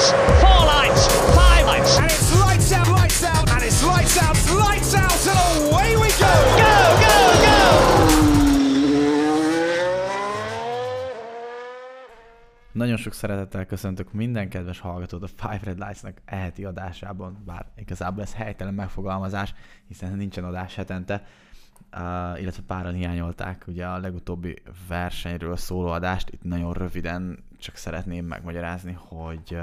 lights, four lights, five lights. And it's lights out, lights out, and it's lights out, lights out, and away we go! Go, go, go! Nagyon sok szeretettel köszöntök minden kedves hallgatót a Five Red Lights-nak eheti adásában, bár igazából ez helytelen megfogalmazás, hiszen nincsen adás hetente, uh, illetve páran hiányolták ugye a legutóbbi versenyről szóló adást. Itt nagyon röviden csak szeretném megmagyarázni, hogy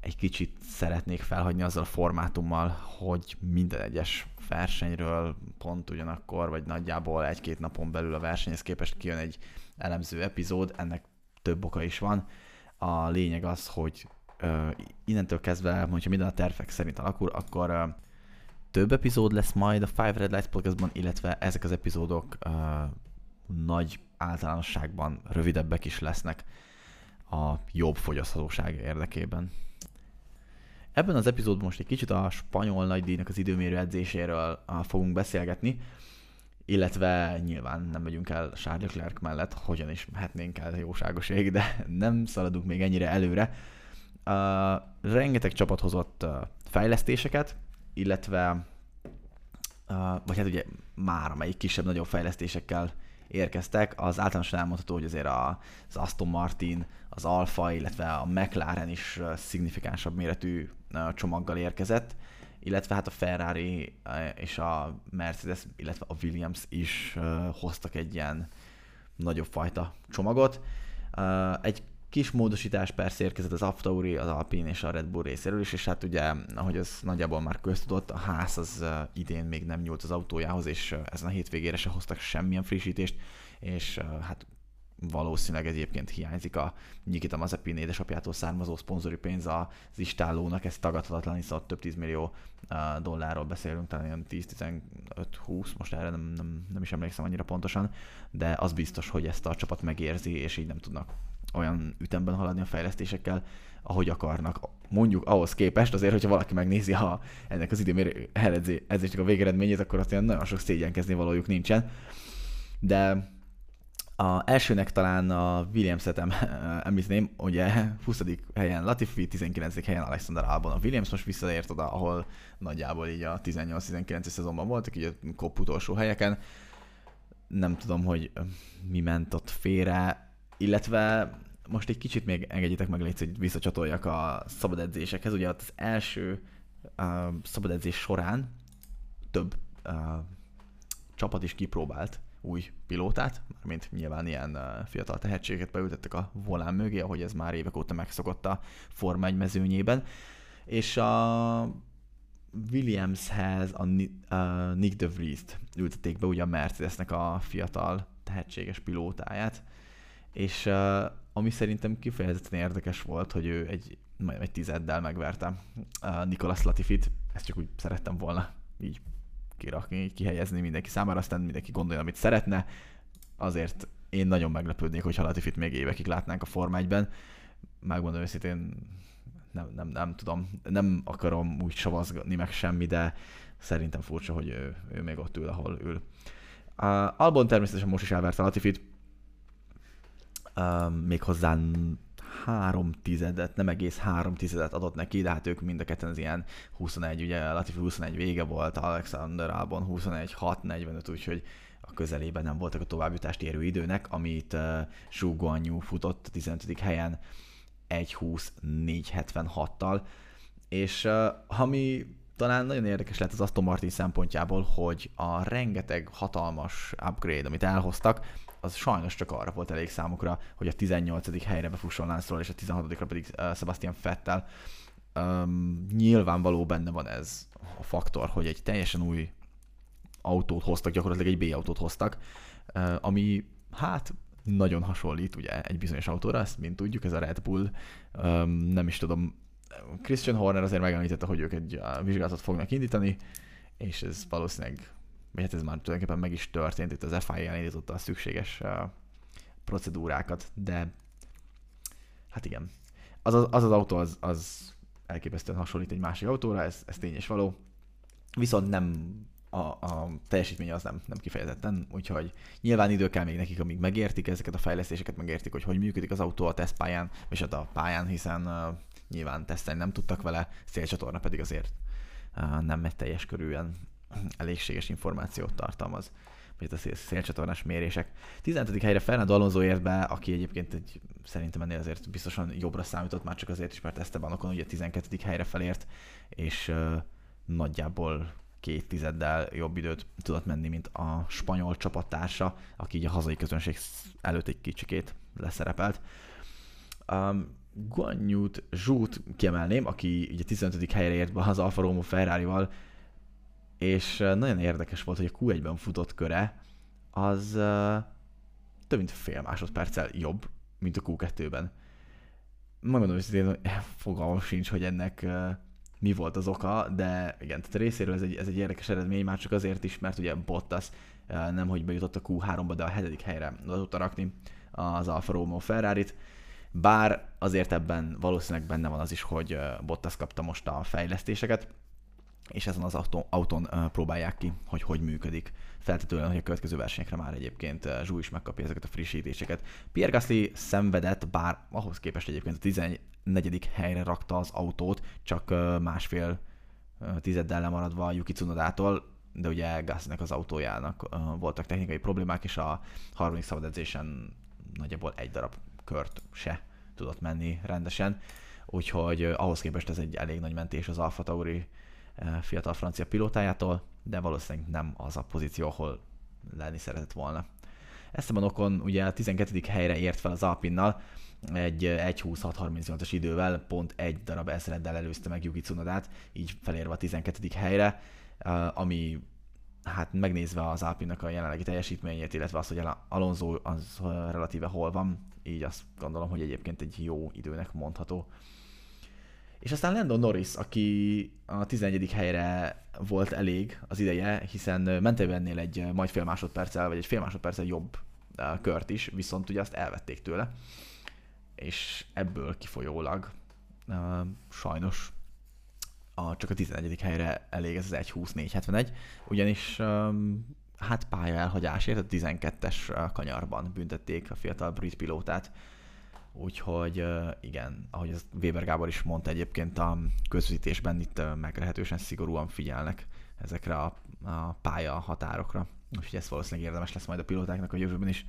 egy kicsit szeretnék felhagyni azzal a formátummal, hogy minden egyes versenyről pont ugyanakkor, vagy nagyjából egy-két napon belül a versenyhez képest kijön egy elemző epizód, ennek több oka is van. A lényeg az, hogy uh, innentől kezdve, hogyha minden a tervek szerint alakul, akkor uh, több epizód lesz majd a Five Red Lights podcastban, illetve ezek az epizódok uh, nagy általánosságban rövidebbek is lesznek a jobb fogyaszthatóság érdekében. Ebben az epizódban most egy kicsit a spanyol nagydíjnak az időmérő edzéséről fogunk beszélgetni, illetve nyilván nem megyünk el Charles Leclerc mellett, hogyan is mehetnénk el jóságos ég, de nem szaladunk még ennyire előre. Uh, rengeteg csapat hozott uh, fejlesztéseket, illetve uh, vagy hát ugye már amelyik kisebb-nagyobb fejlesztésekkel érkeztek, az általánosan elmondható, hogy azért az Aston Martin, az Alfa, illetve a McLaren is szignifikánsabb méretű csomaggal érkezett, illetve hát a Ferrari és a Mercedes, illetve a Williams is hoztak egy ilyen nagyobb fajta csomagot. Egy kis módosítás persze érkezett az Aftauri, az Alpine és a Red Bull részéről is, és hát ugye, ahogy az nagyjából már köztudott, a ház az idén még nem nyúlt az autójához, és ezen a hétvégére se hoztak semmilyen frissítést, és hát valószínűleg egyébként hiányzik a Nikita Mazepin édesapjától származó szponzori pénz az istállónak, ez tagadhatatlan, hiszen ott több 10 millió dollárról beszélünk, talán ilyen 10-15-20, most erre nem, nem, nem is emlékszem annyira pontosan, de az biztos, hogy ezt a csapat megérzi, és így nem tudnak olyan ütemben haladni a fejlesztésekkel, ahogy akarnak. Mondjuk ahhoz képest, azért, hogyha valaki megnézi a, ennek az időmérő edzésnek a végeredményét, akkor azt nagyon sok szégyenkezni valójuk nincsen. De a elsőnek talán a Williams-et említeném, ugye 20. helyen Latifi, 19. helyen Alexander Albon. A Williams most visszaért oda, ahol nagyjából így a 18-19 szezonban voltak, így a kop utolsó helyeken. Nem tudom, hogy mi ment ott félre, illetve most egy kicsit még engedjétek meg légy, hogy visszacsatoljak a szabad edzésekhez. Ugye az első uh, szabad edzés során több uh, csapat is kipróbált új pilótát, mint nyilván ilyen fiatal tehetséget beültettek a volán mögé, ahogy ez már évek óta megszokott a Forma 1 mezőnyében. És a Williamshez a Nick de Vries-t ültették be ugye a Mercedesnek a fiatal tehetséges pilótáját, és ami szerintem kifejezetten érdekes volt, hogy ő egy, egy tizeddel megverte Nicolas Latifit, ezt csak úgy szerettem volna így kirakni, kihelyezni mindenki számára, aztán mindenki gondolja, amit szeretne. Azért én nagyon meglepődnék, hogy Latifit még évekig látnánk a Forma 1-ben. Megmondom őszintén, nem, nem, nem tudom, nem akarom úgy savazgatni meg semmi, de szerintem furcsa, hogy ő, ő még ott ül, ahol ül. Uh, Albon természetesen most is elverte Latifit, uh, méghozzá három tizedet, nem egész három tizedet adott neki, de hát ők mind a ketten az ilyen 21, ugye Latifi 21 vége volt, Alexander Albon 21 6 45, úgyhogy a közelében nem voltak a továbbjutást érő időnek, amit uh, Zhu futott a 15. helyen 1.20.476-tal, és uh, ami talán nagyon érdekes lett az Aston Martin szempontjából, hogy a rengeteg hatalmas upgrade, amit elhoztak, az sajnos csak arra volt elég számukra, hogy a 18. helyre befusson Lance és a 16. pedig uh, Sebastian Vettel. Um, nyilvánvaló benne van ez a faktor, hogy egy teljesen új autót hoztak, gyakorlatilag egy B-autót hoztak, uh, ami hát nagyon hasonlít ugye egy bizonyos autóra, ezt mint tudjuk, ez a Red Bull, um, nem is tudom, Christian Horner azért megemlítette, hogy ők egy vizsgálatot fognak indítani, és ez valószínűleg vagy hát ez már tulajdonképpen meg is történt, itt az FIA elindította a szükséges uh, procedúrákat, de hát igen, az az, az, az autó az, az elképesztően hasonlít egy másik autóra, ez, ez tény és való, viszont nem a, a teljesítmény az nem, nem kifejezetten, úgyhogy nyilván idő kell még nekik, amíg megértik ezeket a fejlesztéseket, megértik, hogy hogy működik az autó a tesztpályán, és hát a pályán, hiszen uh, nyilván tesztelni nem tudtak vele, szélcsatorna pedig azért nem egy teljes körűen elégséges információt tartalmaz itt a szélcsatornás mérések. 15. helyre Fernando Alonso ért be, aki egyébként egy, szerintem ennél azért biztosan jobbra számított, már csak azért is, mert Esteban Ocon ugye 12. helyre felért, és uh, nagyjából két tizeddel jobb időt tudott menni, mint a spanyol csapattársa, aki így a hazai közönség előtt egy kicsikét leszerepelt. Um, Guanyút Zsút kiemelném, aki ugye 15. helyre ért be az Alfa Romeo Ferrari-val, és nagyon érdekes volt, hogy a Q1-ben futott köre az több mint fél másodperccel jobb, mint a Q2-ben. Megmondom őszintén, hogy fogalmam sincs, hogy ennek mi volt az oka, de igen, tehát részéről ez egy, ez egy érdekes eredmény, már csak azért is, mert ugye Bottas nem hogy bejutott a Q3-ba, de a hetedik helyre tudta rakni az Alfa Romeo Ferrari-t. Bár azért ebben valószínűleg benne van az is, hogy Bottas kapta most a fejlesztéseket, és ezen az autón, autón próbálják ki, hogy hogy működik. Feltetően, hogy a következő versenyekre már egyébként Zsú is megkapja ezeket a frissítéseket. Pierre Gasly szenvedett, bár ahhoz képest egyébként a 14. helyre rakta az autót, csak másfél tizeddel lemaradva a Yuki Tsunodától, de ugye Gaslynek az autójának voltak technikai problémák, és a harmadik szabad edzésen nagyjából egy darab kört se tudott menni rendesen, úgyhogy ahhoz képest ez egy elég nagy mentés az Alfa Tauri fiatal francia pilótájától, de valószínűleg nem az a pozíció, ahol lenni szeretett volna. Esteban Okon ugye a 12. helyre ért fel az Alpinnal, egy 1.26.38-as idővel, pont egy darab ezreddel előzte meg Yuki Tsunodát, így felérve a 12. helyre, ami hát megnézve az Alpinnak a jelenlegi teljesítményét, illetve azt, hogy Alonso az relatíve hol van, így azt gondolom, hogy egyébként egy jó időnek mondható. És aztán Landon Norris, aki a 11. helyre volt elég az ideje, hiszen Mentevennél egy majd fél másodperccel, vagy egy fél másodperccel jobb kört is, viszont ugye azt elvették tőle. És ebből kifolyólag uh, sajnos a, csak a 11. helyre elég ez az 1.24.71, ugyanis um, hát pálya elhagyásért a 12-es kanyarban büntették a fiatal brit pilótát, Úgyhogy igen, ahogy az Weber Gábor is mondta egyébként a közvetítésben itt meglehetősen szigorúan figyelnek ezekre a, a pálya határokra. Úgyhogy ezt valószínűleg érdemes lesz majd a pilótáknak a jövőben is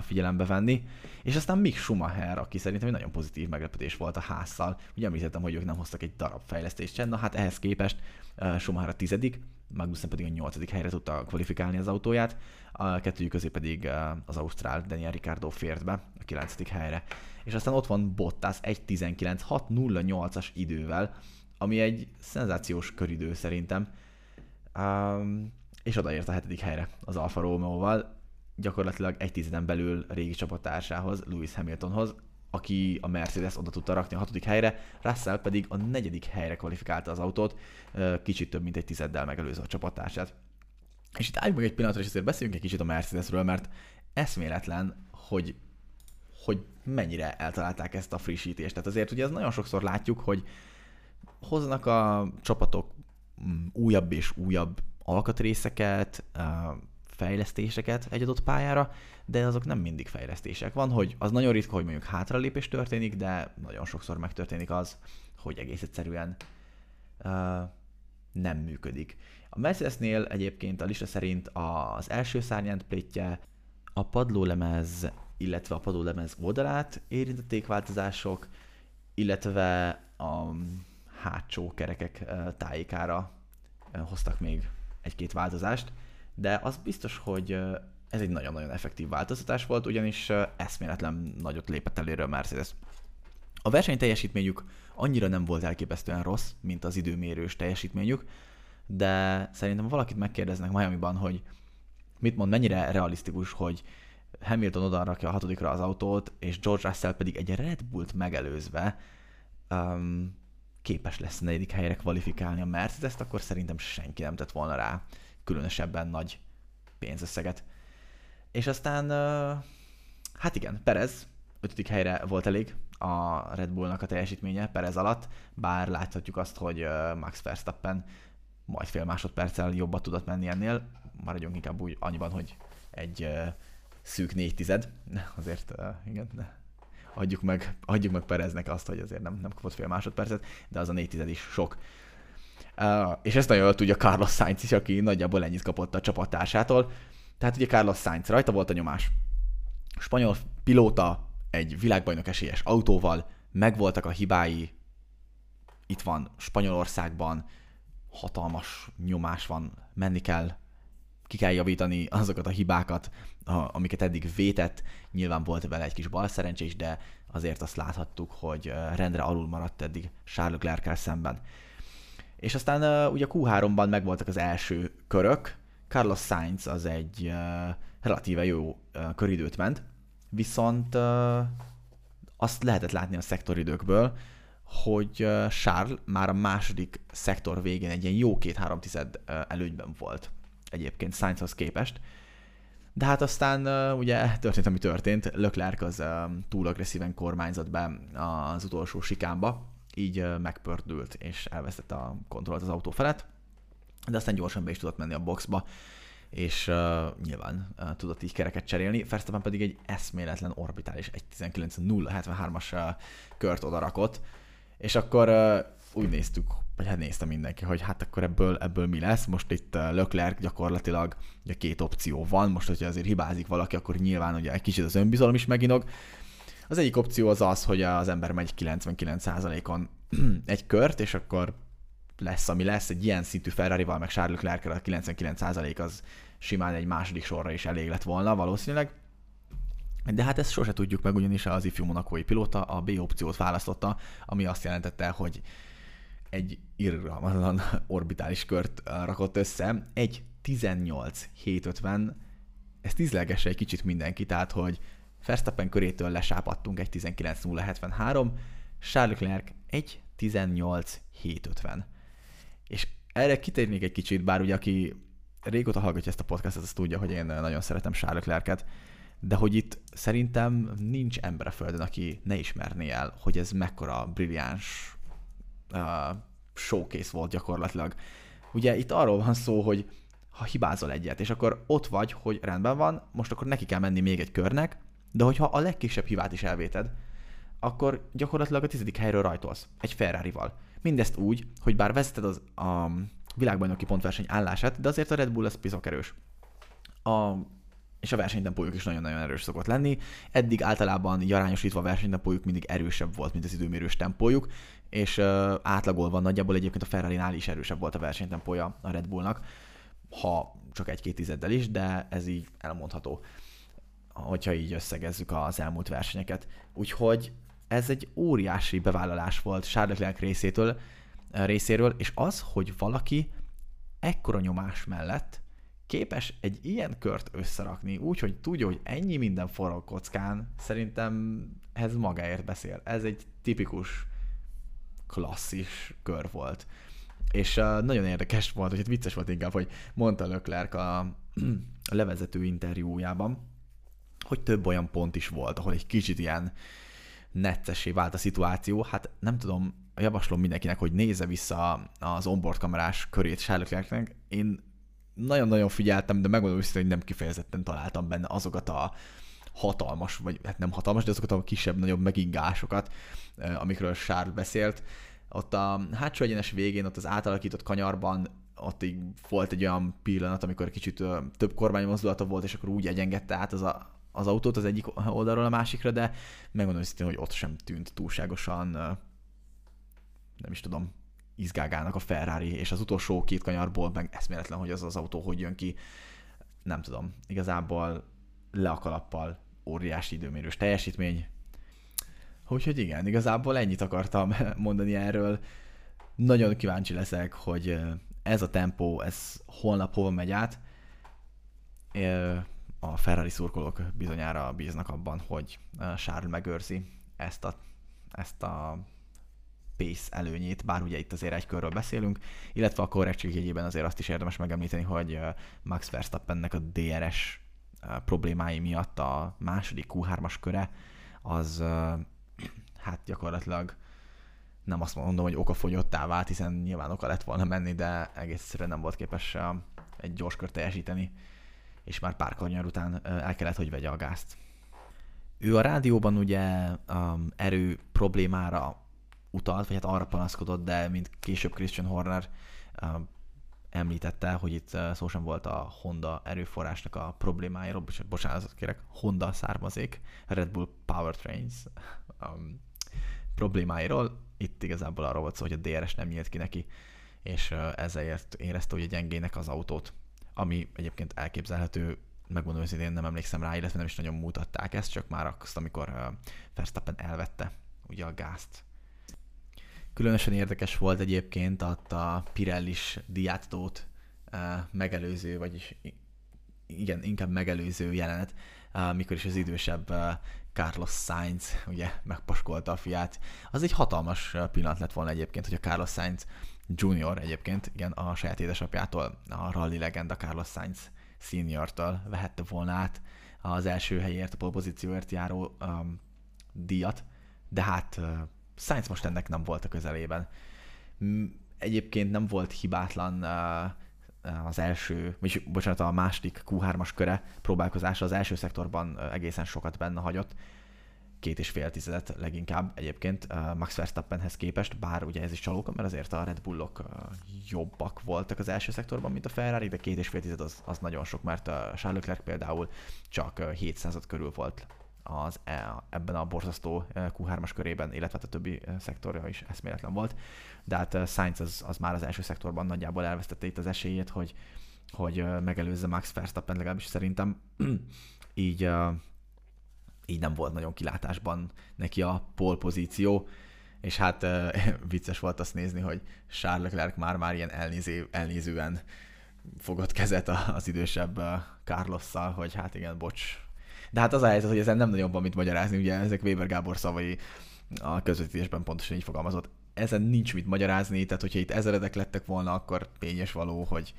figyelembe venni. És aztán Mick Schumacher, aki szerintem egy nagyon pozitív meglepetés volt a házszal. Ugye említettem, hogy ők nem hoztak egy darab fejlesztést, na hát ehhez képest Schumacher a tizedik, Magnussen pedig a nyolcadik helyre tudta kvalifikálni az autóját, a kettőjük közé pedig az Ausztrál Daniel Ricciardo fért be a kilencedik helyre. És aztán ott van Bottas 1.19 6.08-as idővel, ami egy szenzációs köridő szerintem, um, és odaért a hetedik helyre az Alfa Romeo-val, gyakorlatilag egy tizeden belül régi csapattársához, Lewis Hamiltonhoz, aki a Mercedes oda tudta rakni a hatodik helyre, Russell pedig a negyedik helyre kvalifikálta az autót, kicsit több mint egy tizeddel megelőzve a csapattársát. És itt álljunk meg egy pillanatra, és azért beszéljünk egy kicsit a Mercedesről, mert eszméletlen, hogy hogy mennyire eltalálták ezt a frissítést. Tehát azért ugye ez nagyon sokszor látjuk, hogy hoznak a csapatok mm, újabb és újabb alkatrészeket, fejlesztéseket egy adott pályára, de azok nem mindig fejlesztések. Van, hogy az nagyon ritka, hogy mondjuk hátralépés történik, de nagyon sokszor megtörténik az, hogy egész egyszerűen uh, nem működik. A Mercedesnél egyébként a lista szerint az első szárnyant plétje, a padlólemez illetve a padlólemez oldalát érintették változások, illetve a hátsó kerekek tájékára hoztak még egy-két változást, de az biztos, hogy ez egy nagyon-nagyon effektív változtatás volt, ugyanis eszméletlen nagyot lépett előre a Mercedes. A verseny teljesítményük annyira nem volt elképesztően rossz, mint az időmérős teljesítményük, de szerintem ha valakit megkérdeznek Miami-ban, hogy mit mond, mennyire realisztikus, hogy Hamilton oda rakja a hatodikra az autót, és George Russell pedig egy Red Bullt megelőzve um, képes lesz a negyedik helyre kvalifikálni a mercedes akkor szerintem senki nem tett volna rá különösebben nagy pénzösszeget. És aztán, hát igen, Perez ötödik helyre volt elég a Red Bullnak a teljesítménye Perez alatt, bár láthatjuk azt, hogy Max Verstappen majd fél másodperccel jobbat tudott menni ennél, maradjunk inkább úgy annyiban, hogy egy szűk négy tized, azért igen, de adjuk meg, adjuk meg Pereznek azt, hogy azért nem, nem kapott fél másodpercet, de az a négy tized is sok. És ezt nagyon jól tudja Carlos Sainz is, aki nagyjából ennyit kapott a csapattársától. Tehát ugye Carlos Sainz rajta volt a nyomás. A spanyol pilóta egy világbajnok esélyes autóval, megvoltak a hibái, itt van Spanyolországban, hatalmas nyomás van, menni kell, ki kell javítani azokat a hibákat, amiket eddig vétett. Nyilván volt vele egy kis balszerencsés, de azért azt láthattuk, hogy rendre alul maradt eddig Charles leclerc szemben. És aztán uh, ugye Q3-ban megvoltak az első körök, Carlos Sainz az egy uh, relatíve jó uh, köridőt ment, viszont uh, azt lehetett látni a szektoridőkből, hogy uh, Charles már a második szektor végén egy ilyen jó két-három tized uh, előnyben volt egyébként Sainzhoz képest. De hát aztán uh, ugye történt, ami történt, Leclerc az uh, túl agresszíven kormányzott be az utolsó sikánba, így megpördült, és elvesztette a kontrollt az autó felett, de aztán gyorsan be is tudott menni a boxba, és uh, nyilván uh, tudott így kereket cserélni. Verstappen pedig egy eszméletlen orbitális 1.19.073-as uh, kört odarakott, és akkor uh, úgy néztük, vagy hát nézte mindenki, hogy hát akkor ebből, ebből mi lesz. Most itt Leclerc gyakorlatilag ugye két opció van, most hogyha azért hibázik valaki, akkor nyilván ugye egy kicsit az önbizalom is meginog, az egyik opció az az, hogy az ember megy 99%-on egy kört, és akkor lesz, ami lesz, egy ilyen szintű Ferrari-val, meg Charles leclerc a 99% az simán egy második sorra is elég lett volna valószínűleg. De hát ezt sose tudjuk meg, ugyanis az ifjú monakói pilóta a B opciót választotta, ami azt jelentette, hogy egy irgalmatlan orbitális kört rakott össze, egy 18-750, ezt tízlegesse egy kicsit mindenki, tehát hogy Verstappen körétől lesápadtunk egy 19.073, Charles Leclerc egy 18.750. És erre kitérnék egy kicsit, bár ugye aki régóta hallgatja ezt a podcastot, az tudja, hogy én nagyon szeretem Charles Leclerc-et, de hogy itt szerintem nincs ember a Földön, aki ne ismerné el, hogy ez mekkora brilliáns uh, showcase volt gyakorlatilag. Ugye itt arról van szó, hogy ha hibázol egyet, és akkor ott vagy, hogy rendben van, most akkor neki kell menni még egy körnek, de hogyha a legkisebb hibát is elvéted, akkor gyakorlatilag a tizedik helyről rajtolsz egy Ferrari-val. Mindezt úgy, hogy bár vezeted az a világbajnoki pontverseny állását, de azért a Red Bull az pizok erős. A, és a versenytempójuk is nagyon-nagyon erős szokott lenni. Eddig általában jarányosítva a versenytempójuk mindig erősebb volt, mint az időmérős tempójuk, és uh, átlagolva nagyjából egyébként a Ferrari-nál is erősebb volt a versenytempója a Red Bullnak, ha csak egy-két tizeddel is, de ez így elmondható hogyha így összegezzük az elmúlt versenyeket. Úgyhogy ez egy óriási bevállalás volt Charles Leclerc részétől, eh, részéről, és az, hogy valaki ekkora nyomás mellett képes egy ilyen kört összerakni, úgy, hogy tudja, hogy ennyi minden forró kockán, szerintem ez magáért beszél. Ez egy tipikus klasszis kör volt. És uh, nagyon érdekes volt, hogy hát vicces volt inkább, hogy mondta Leclerc a, a levezető interjújában, hogy több olyan pont is volt, ahol egy kicsit ilyen neccesé vált a szituáció. Hát nem tudom, javaslom mindenkinek, hogy nézze vissza az onboard kamerás körét Charles Én nagyon-nagyon figyeltem, de megmondom őszintén, hogy nem kifejezetten találtam benne azokat a hatalmas, vagy hát nem hatalmas, de azokat a kisebb-nagyobb megingásokat, eh, amikről Charles beszélt. Ott a hátsó egyenes végén, ott az átalakított kanyarban ott így volt egy olyan pillanat, amikor kicsit több kormánymozdulata volt, és akkor úgy egyengedte át az a, az autót az egyik oldalról a másikra, de megmondom őszintén, hogy ott sem tűnt túlságosan, nem is tudom, izgágának a Ferrari, és az utolsó két kanyarból meg eszméletlen, hogy az az autó hogy jön ki, nem tudom, igazából le a kalappal óriási időmérős teljesítmény. Úgyhogy igen, igazából ennyit akartam mondani erről. Nagyon kíváncsi leszek, hogy ez a tempó, ez holnap hova megy át a Ferrari szurkolók bizonyára bíznak abban, hogy Charles megőrzi ezt a, ezt a pace előnyét, bár ugye itt azért egy körről beszélünk, illetve a korrektség jegyében azért azt is érdemes megemlíteni, hogy Max Verstappennek a DRS problémái miatt a második Q3-as köre az hát gyakorlatilag nem azt mondom, hogy okafogyottá vált, hiszen nyilván oka lett volna menni, de egész egyszerűen nem volt képes egy gyors kört teljesíteni és már pár kanyar után el kellett, hogy vegye a gázt. Ő a rádióban ugye um, erő problémára utalt, vagy hát arra panaszkodott, de mint később Christian Horner um, említette, hogy itt szó sem volt a Honda erőforrásnak a problémáiról, bocsánat, kérek, Honda származék, Red Bull Powertrains um, problémáiról. Itt igazából arról volt szó, hogy a DRS nem nyílt ki neki, és ezért érezte, a gyengének az autót, ami egyébként elképzelhető, megmondom őszintén nem emlékszem rá, illetve nem is nagyon mutatták ezt, csak már azt, amikor Verstappen elvette ugye a gázt. Különösen érdekes volt egyébként ott a Pirellis diátót uh, megelőző, vagyis igen, inkább megelőző jelenet, mikor is az idősebb Carlos Sainz ugye megpaskolta a fiát. Az egy hatalmas pillanat lett volna egyébként, hogy a Carlos Sainz Junior egyébként, igen, a saját édesapjától, a rally legenda Carlos Sainz Senior-től vehette volna át az első helyért, a pozícióért járó um, díjat, de hát uh, Sainz most ennek nem volt a közelében. Egyébként nem volt hibátlan uh, az első, vagy bocsánat, a második Q3-as köre próbálkozása az első szektorban uh, egészen sokat benne hagyott két és fél tizedet leginkább egyébként uh, Max Verstappenhez képest, bár ugye ez is csalóka, mert azért a Red Bullok uh, jobbak voltak az első szektorban, mint a Ferrari, de két és fél tized az, az nagyon sok, mert a Charles Leclerc például csak uh, 700 körül volt az, ebben a borzasztó Q3-as körében, illetve hát a többi szektorja is eszméletlen volt. De hát Sainz az, az már az első szektorban nagyjából elvesztette itt az esélyét, hogy, hogy megelőzze Max Verstappen legalábbis szerintem. így így nem volt nagyon kilátásban neki a pole pozíció, és hát vicces volt azt nézni, hogy Charles Leclerc már-már ilyen elnéző, elnézően fogott kezet az idősebb Carlosszal, hogy hát igen, bocs. De hát az a helyzet, hogy ezen nem nagyon van mit magyarázni, ugye ezek Weber Gábor szavai a közvetítésben pontosan így fogalmazott. Ezen nincs mit magyarázni, tehát hogyha itt ezeredek lettek volna, akkor tényes való, hogy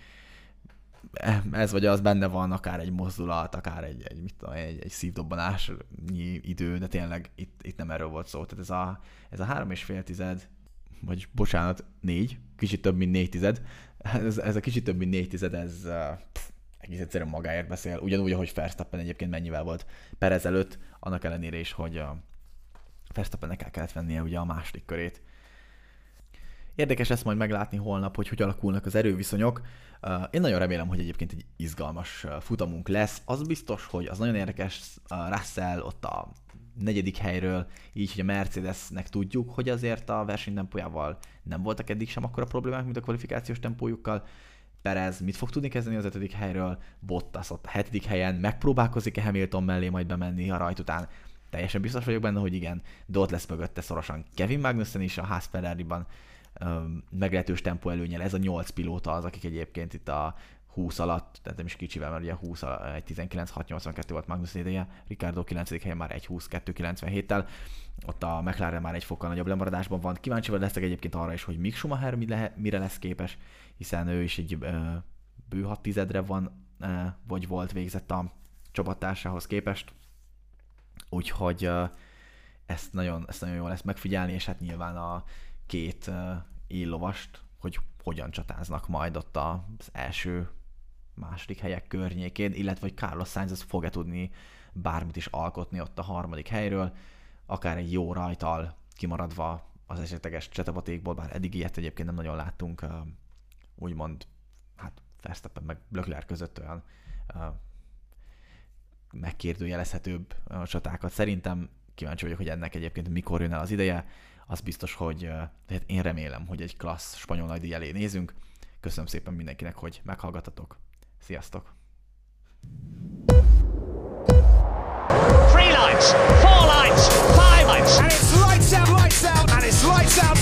ez vagy az benne van, akár egy mozdulat, akár egy, egy, mit tudom, egy, egy szívdobbanásnyi idő, de tényleg itt, itt nem erről volt szó. Tehát ez a, ez a három és fél tized, vagy bocsánat, négy, kicsit több, mint négy tized, ez, ez a kicsit több, mint négy tized, ez pff, egész egyszerűen magáért beszél. Ugyanúgy, ahogy Verstappen egyébként mennyivel volt Perez előtt, annak ellenére is, hogy Verstappennek el kellett vennie ugye a második körét. Érdekes lesz majd meglátni holnap, hogy hogy alakulnak az erőviszonyok. Én nagyon remélem, hogy egyébként egy izgalmas futamunk lesz. Az biztos, hogy az nagyon érdekes Russell ott a negyedik helyről, így, hogy a Mercedesnek tudjuk, hogy azért a versenytempójával nem voltak eddig sem akkora problémák, mint a kvalifikációs tempójukkal. Perez mit fog tudni kezdeni az ötödik helyről, Bottas ott a hetedik helyen, megpróbálkozik-e Hamilton mellé majd bemenni a rajt után, teljesen biztos vagyok benne, hogy igen, de ott lesz mögötte szorosan Kevin Magnussen is a Haas Ferrari-ban, meglehetős tempó előnyel. Ez a 8 pilóta az, akik egyébként itt a 20 alatt, tehát nem is kicsivel, mert ugye 20 alatt, egy 19.682 volt Magnus ideje, Ricardo 9. helyen már egy 22.97-tel, ott a McLaren már egy fokkal nagyobb lemaradásban van. Kíváncsi leszek egyébként arra is, hogy Mick Schumacher mire lesz képes, hiszen ő is egy ö, bő 6 tizedre van, vagy volt végzett a csapattársához képest. Úgyhogy ö, ezt nagyon, ezt nagyon jó lesz megfigyelni, és hát nyilván a két éllovast, hogy hogyan csatáznak majd ott az első, második helyek környékén, illetve hogy Carlos Sainz az fog-e tudni bármit is alkotni ott a harmadik helyről, akár egy jó rajtal kimaradva az esetleges csetapatékból, bár eddig ilyet egyébként nem nagyon láttunk, úgymond, hát Verstappen meg Leclerc között olyan megkérdőjelezhetőbb csatákat. Szerintem kíváncsi vagyok, hogy ennek egyébként mikor jön el az ideje az biztos, hogy hát én remélem, hogy egy klassz spanyol nagydíj elé nézünk. Köszönöm szépen mindenkinek, hogy meghallgatatok. Sziasztok! Three lights, four lights, five lights, and it's lights out, lights out, and it's lights out.